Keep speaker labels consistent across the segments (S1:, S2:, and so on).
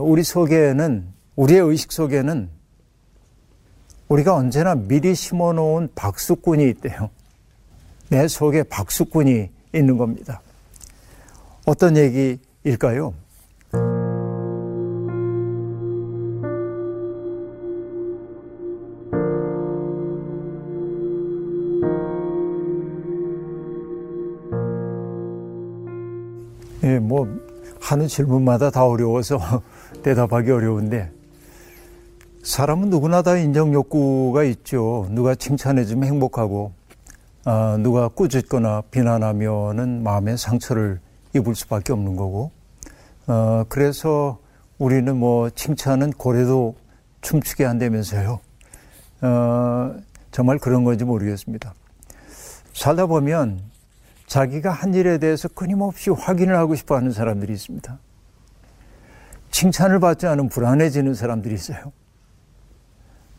S1: 우리 속에는, 우리의 의식 속에는 우리가 언제나 미리 심어 놓은 박수꾼이 있대요. 내 속에 박수꾼이 있는 겁니다. 어떤 얘기일까요? 예, 뭐 하는 질문마다 다 어려워서 대답하기 어려운데 사람은 누구나 다 인정 욕구가 있죠. 누가 칭찬해주면 행복하고 아, 누가 꾸짖거나 비난하면은 마음의 상처를 입을 수밖에 없는 거고 어, 그래서 우리는 뭐 칭찬은 고래도 춤추게 한다면서요. 어, 정말 그런 건지 모르겠습니다. 살다 보면 자기가 한 일에 대해서 끊임없이 확인을 하고 싶어 하는 사람들이 있습니다. 칭찬을 받지 않으면 불안해지는 사람들이 있어요.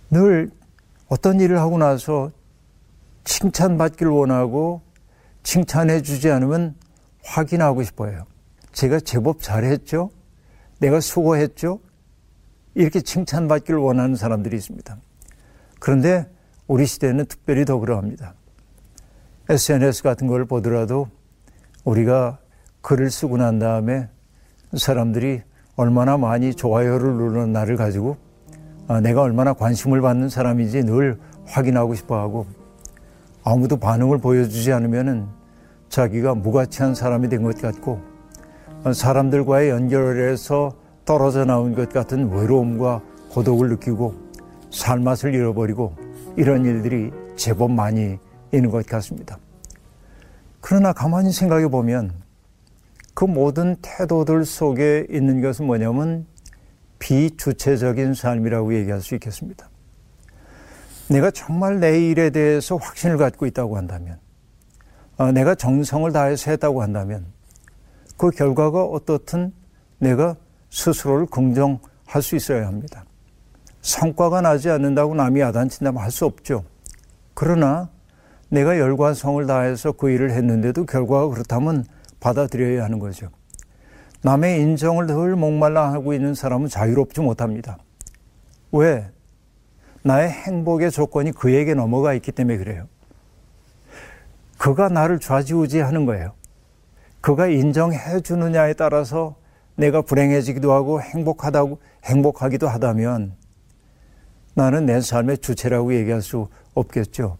S1: 늘 어떤 일을 하고 나서 칭찬받기를 원하고 칭찬해 주지 않으면 확인하고 싶어요. 제가 제법 잘했죠? 내가 수고했죠? 이렇게 칭찬받기를 원하는 사람들이 있습니다. 그런데 우리 시대는 특별히 더 그러합니다. SNS 같은 걸 보더라도 우리가 글을 쓰고 난 다음에 사람들이 얼마나 많이 좋아요를 누르는 나를 가지고 아, 내가 얼마나 관심을 받는 사람인지 늘 확인하고 싶어 하고 아무도 반응을 보여주지 않으면 자기가 무가치한 사람이 된 것 같고 사람들과의 연결에서 떨어져 나온 것 같은 외로움과 고독을 느끼고 살맛을 잃어버리고 이런 일들이 제법 많이 있는 것 같습니다. 그러나 가만히 생각해 보면 그 모든 태도들 속에 있는 것은 뭐냐면 비주체적인 삶이라고 얘기할 수 있겠습니다. 내가 정말 내 일에 대해서 확신을 갖고 있다고 한다면, 어, 내가 정성을 다해서 했다고 한다면, 그 결과가 어떻든 내가 스스로를 긍정할 수 있어야 합니다. 성과가 나지 않는다고 남이 야단친다면 할 수 없죠. 그러나 내가 열과 성을 다해서 그 일을 했는데도 결과가 그렇다면 받아들여야 하는 거죠. 남의 인정을 늘 목말라 하고 있는 사람은 자유롭지 못합니다. 왜? 나의 행복의 조건이 그에게 넘어가 있기 때문에 그래요. 그가 나를 좌지우지하는 거예요. 그가 인정해 주느냐에 따라서 내가 불행해지기도 하고 행복하다고 행복하기도 하다면 나는 내 삶의 주체라고 얘기할 수 없겠죠.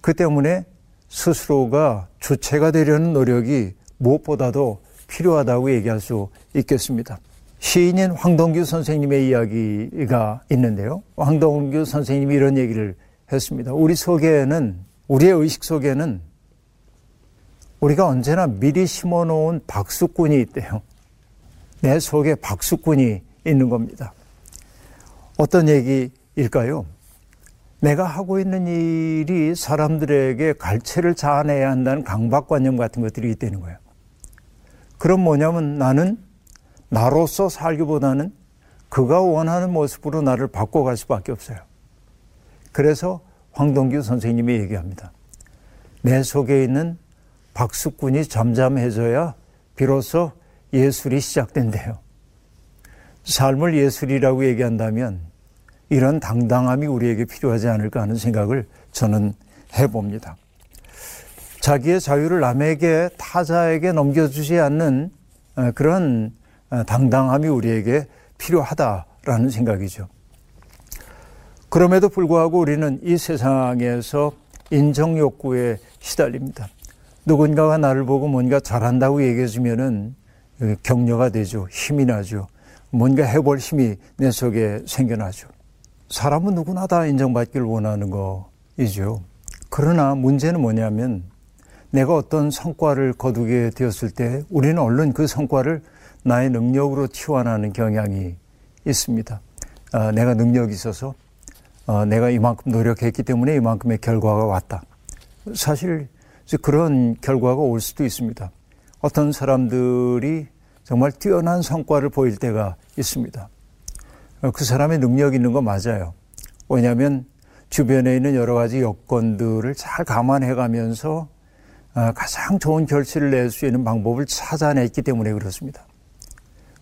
S1: 그 때문에 스스로가 주체가 되려는 노력이 무엇보다도 필요하다고 얘기할 수 있겠습니다. 시인인 황동규 선생님의 이야기가 있는데요. 황동규 선생님이 이런 얘기를 했습니다. 우리 속에는, 우리의 의식 속에는 우리가 언제나 미리 심어 놓은 박수꾼이 있대요. 내 속에 박수꾼이 있는 겁니다. 어떤 얘기일까요? 내가 하고 있는 일이 사람들에게 갈채를 자아내야 한다는 강박관념 같은 것들이 있다는 거예요. 그럼 뭐냐면 나는 나로서 살기보다는 그가 원하는 모습으로 나를 바꿔갈 수밖에 없어요. 그래서 황동규 선생님이 얘기합니다. 내 속에 있는 박수꾼이 잠잠해져야 비로소 예술이 시작된대요. 삶을 예술이라고 얘기한다면 이런 당당함이 우리에게 필요하지 않을까 하는 생각을 저는 해봅니다. 자기의 자유를 남에게 타자에게 넘겨주지 않는 어, 그런 어, 당당함이 우리에게 필요하다라는 생각이죠. 그럼에도 불구하고 우리는 이 세상에서 인정 욕구에 시달립니다. 누군가가 나를 보고 뭔가 잘한다고 얘기해 주면은 격려가 되죠. 힘이 나죠. 뭔가 해볼 힘이 내 속에 생겨나죠. 사람은 누구나 다 인정받기를 원하는 거이죠. 그러나 문제는 뭐냐면 내가 어떤 성과를 거두게 되었을 때 우리는 얼른 그 성과를 나의 능력으로 치환하는 경향이 있습니다. 어, 내가 능력이 있어서 어, 내가 이만큼 노력했기 때문에 이만큼의 결과가 왔다. 사실 그런 결과가 올 수도 있습니다. 어떤 사람들이 정말 뛰어난 성과를 보일 때가 있습니다. 어, 그 사람의 능력 있는 거 맞아요. 왜냐하면 주변에 있는 여러 가지 여건들을 잘 감안해 가면서 어, 가장 좋은 결실을 낼 수 있는 방법을 찾아냈기 때문에 그렇습니다.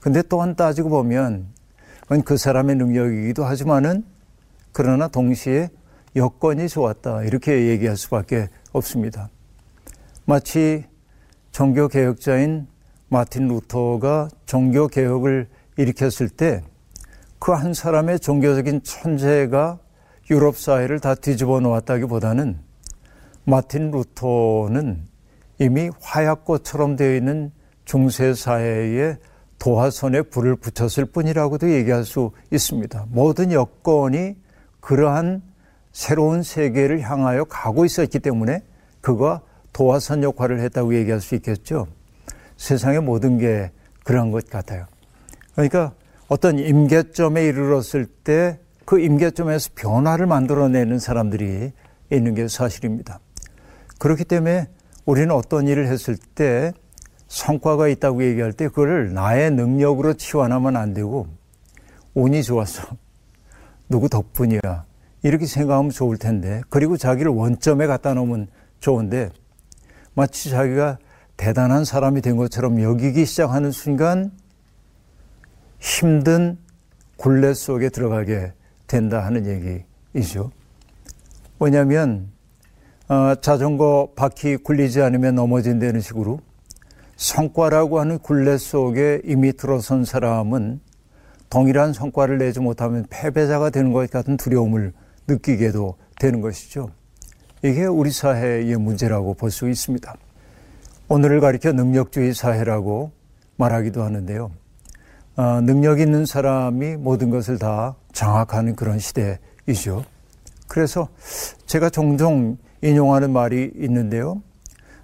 S1: 근데 또한 따지고 보면 그건 그 사람의 능력이기도 하지만은 그러나 동시에 여건이 좋았다. 이렇게 얘기할 수밖에 없습니다. 마치 종교 개혁자인 마틴 루터가 종교 개혁을 일으켰을 때 그 한 사람의 종교적인 천재가 유럽 사회를 다 뒤집어 놓았다기 보다는 마틴 루터는 이미 화약꽃처럼 되어 있는 중세 사회에 도화선에 불을 붙였을 뿐이라고도 얘기할 수 있습니다. 모든 여건이 그러한 새로운 세계를 향하여 가고 있었기 때문에 그가 도화선 역할을 했다고 얘기할 수 있겠죠. 세상의 모든 게 그런 것 같아요. 그러니까 어떤 임계점에 이르렀을 때 그 임계점에서 변화를 만들어내는 사람들이 있는 게 사실입니다. 그렇기 때문에 우리는 어떤 일을 했을 때 성과가 있다고 얘기할 때 그거를 나의 능력으로 치환하면 안 되고 운이 좋았어. 누구 덕분이야. 이렇게 생각하면 좋을 텐데 그리고 자기를 원점에 갖다 놓으면 좋은데 마치 자기가 대단한 사람이 된 것처럼 여기기 시작하는 순간 힘든 굴레 속에 들어가게 된다 하는 얘기이죠. 왜냐하면 어, 자전거 바퀴 굴리지 않으면 넘어진다는 식으로 성과라고 하는 굴레 속에 이미 들어선 사람은 동일한 성과를 내지 못하면 패배자가 되는 것 같은 두려움을 느끼게도 되는 것이죠. 이게 우리 사회의 문제라고 볼 수 있습니다. 오늘을 가리켜 능력주의 사회라고 말하기도 하는데요. 어, 능력 있는 사람이 모든 것을 다 장악하는 그런 시대이죠. 그래서 제가 종종 인용하는 말이 있는데요.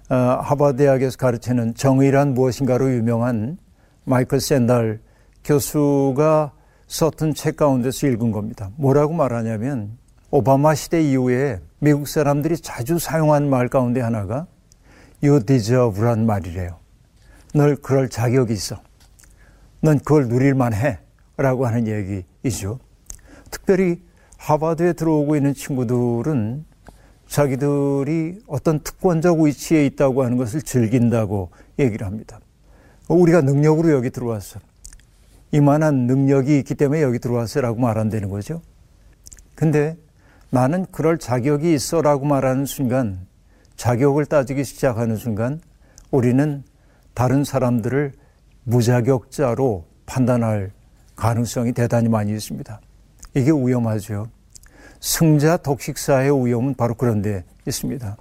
S1: 어, 하버드 대학에서 가르치는 정의란 무엇인가로 유명한 마이클 샌달 교수가 썼던 책 가운데서 읽은 겁니다. 뭐라고 말하냐면 오바마 시대 이후에 미국 사람들이 자주 사용한 말 가운데 하나가 You deserve란 말이래요. 널 그럴 자격이 있어. 넌 그걸 누릴만 해. 라고 하는 얘기이죠. 특별히 하버드에 들어오고 있는 친구들은 자기들이 어떤 특권적 위치에 있다고 하는 것을 즐긴다고 얘기를 합니다. 우리가 능력으로 여기 들어왔어. 이만한 능력이 있기 때문에 여기 들어왔어라고 말한다는 거죠. 근데 나는 그럴 자격이 있어라고 말하는 순간, 자격을 따지기 시작하는 순간, 우리는 다른 사람들을 무자격자로 판단할 가능성이 대단히 많이 있습니다. 이게 위험하죠. 승자 독식사의 위험은 바로 그런 데 있습니다.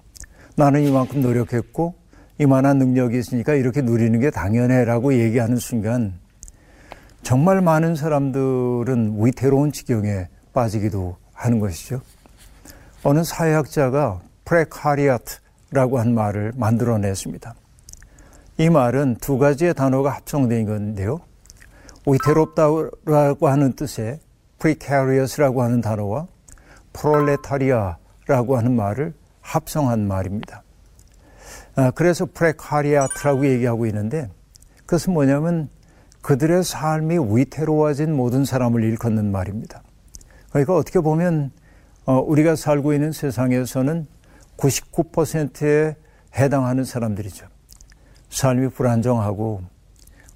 S1: 나는 이만큼 노력했고, 이만한 능력이 있으니까 이렇게 누리는 게 당연해라고 얘기하는 순간, 정말 많은 사람들은 위태로운 지경에 빠지기도 하는 것이죠. 어느 사회학자가 프레카리아트라고 한 말을 만들어냈습니다. 이 말은 두 가지의 단어가 합성된 건데요. 위태롭다고 하는 뜻의 precarious라고 하는 단어와 프롤레타리아라고 하는 말을 합성한 말입니다. 아, 그래서 프레카리아트라고 얘기하고 있는데 그것은 뭐냐면 그들의 삶이 위태로워진 모든 사람을 일컫는 말입니다. 그러니까 어떻게 보면 어, 우리가 살고 있는 세상에서는 99%에 해당하는 사람들이죠. 삶이 불안정하고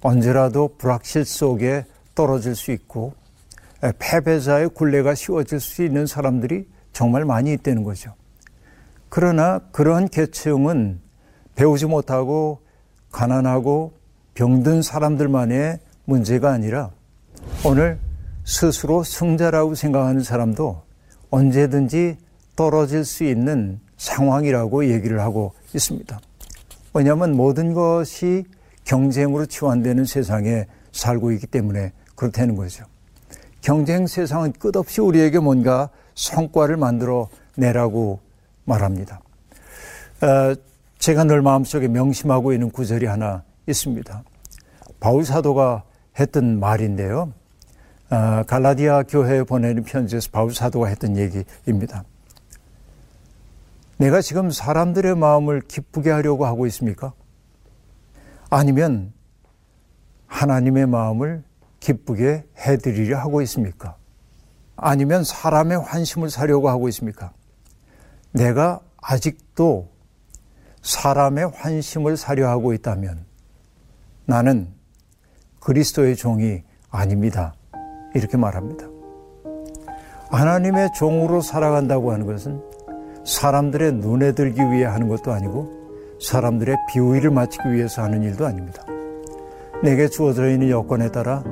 S1: 언제라도 불확실 속에 떨어질 수 있고 패배자의 굴레가 씌워질 수 있는 사람들이 정말 많이 있다는 거죠. 그러나 그러한 계층은 배우지 못하고 가난하고 병든 사람들만의 문제가 아니라 오늘 스스로 승자라고 생각하는 사람도 언제든지 떨어질 수 있는 상황이라고 얘기를 하고 있습니다. 왜냐하면 모든 것이 경쟁으로 치환되는 세상에 살고 있기 때문에 그렇다는 거죠. 경쟁 세상은 끝없이 우리에게 뭔가 성과를 만들어 내라고 말합니다. 어, 제가 늘 마음속에 명심하고 있는 구절이 하나 있습니다. 바울 사도가 했던 말인데요. 아, 갈라디아 교회에 보내는 편지에서 바울 사도가 했던 얘기입니다. 내가 지금 사람들의 마음을 기쁘게 하려고 하고 있습니까? 아니면 하나님의 마음을 기쁘게 해드리려 하고 있습니까? 아니면 사람의 환심을 사려고 하고 있습니까? 내가 아직도 사람의 환심을 사려 하고 있다면 나는 그리스도의 종이 아닙니다. 이렇게 말합니다. 하나님의 종으로 살아간다고 하는 것은 사람들의 눈에 들기 위해 하는 것도 아니고 사람들의 비우위를 마치기 위해서 하는 일도 아닙니다. 내게 주어져 있는 여건에 따라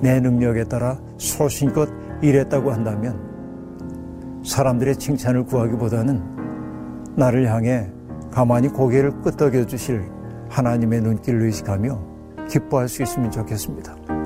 S1: 내 능력에 따라 소신껏 일했다고 한다면 사람들의 칭찬을 구하기보다는 나를 향해 가만히 고개를 끄덕여 주실 하나님의 눈길을 의식하며 기뻐할 수 있으면 좋겠습니다.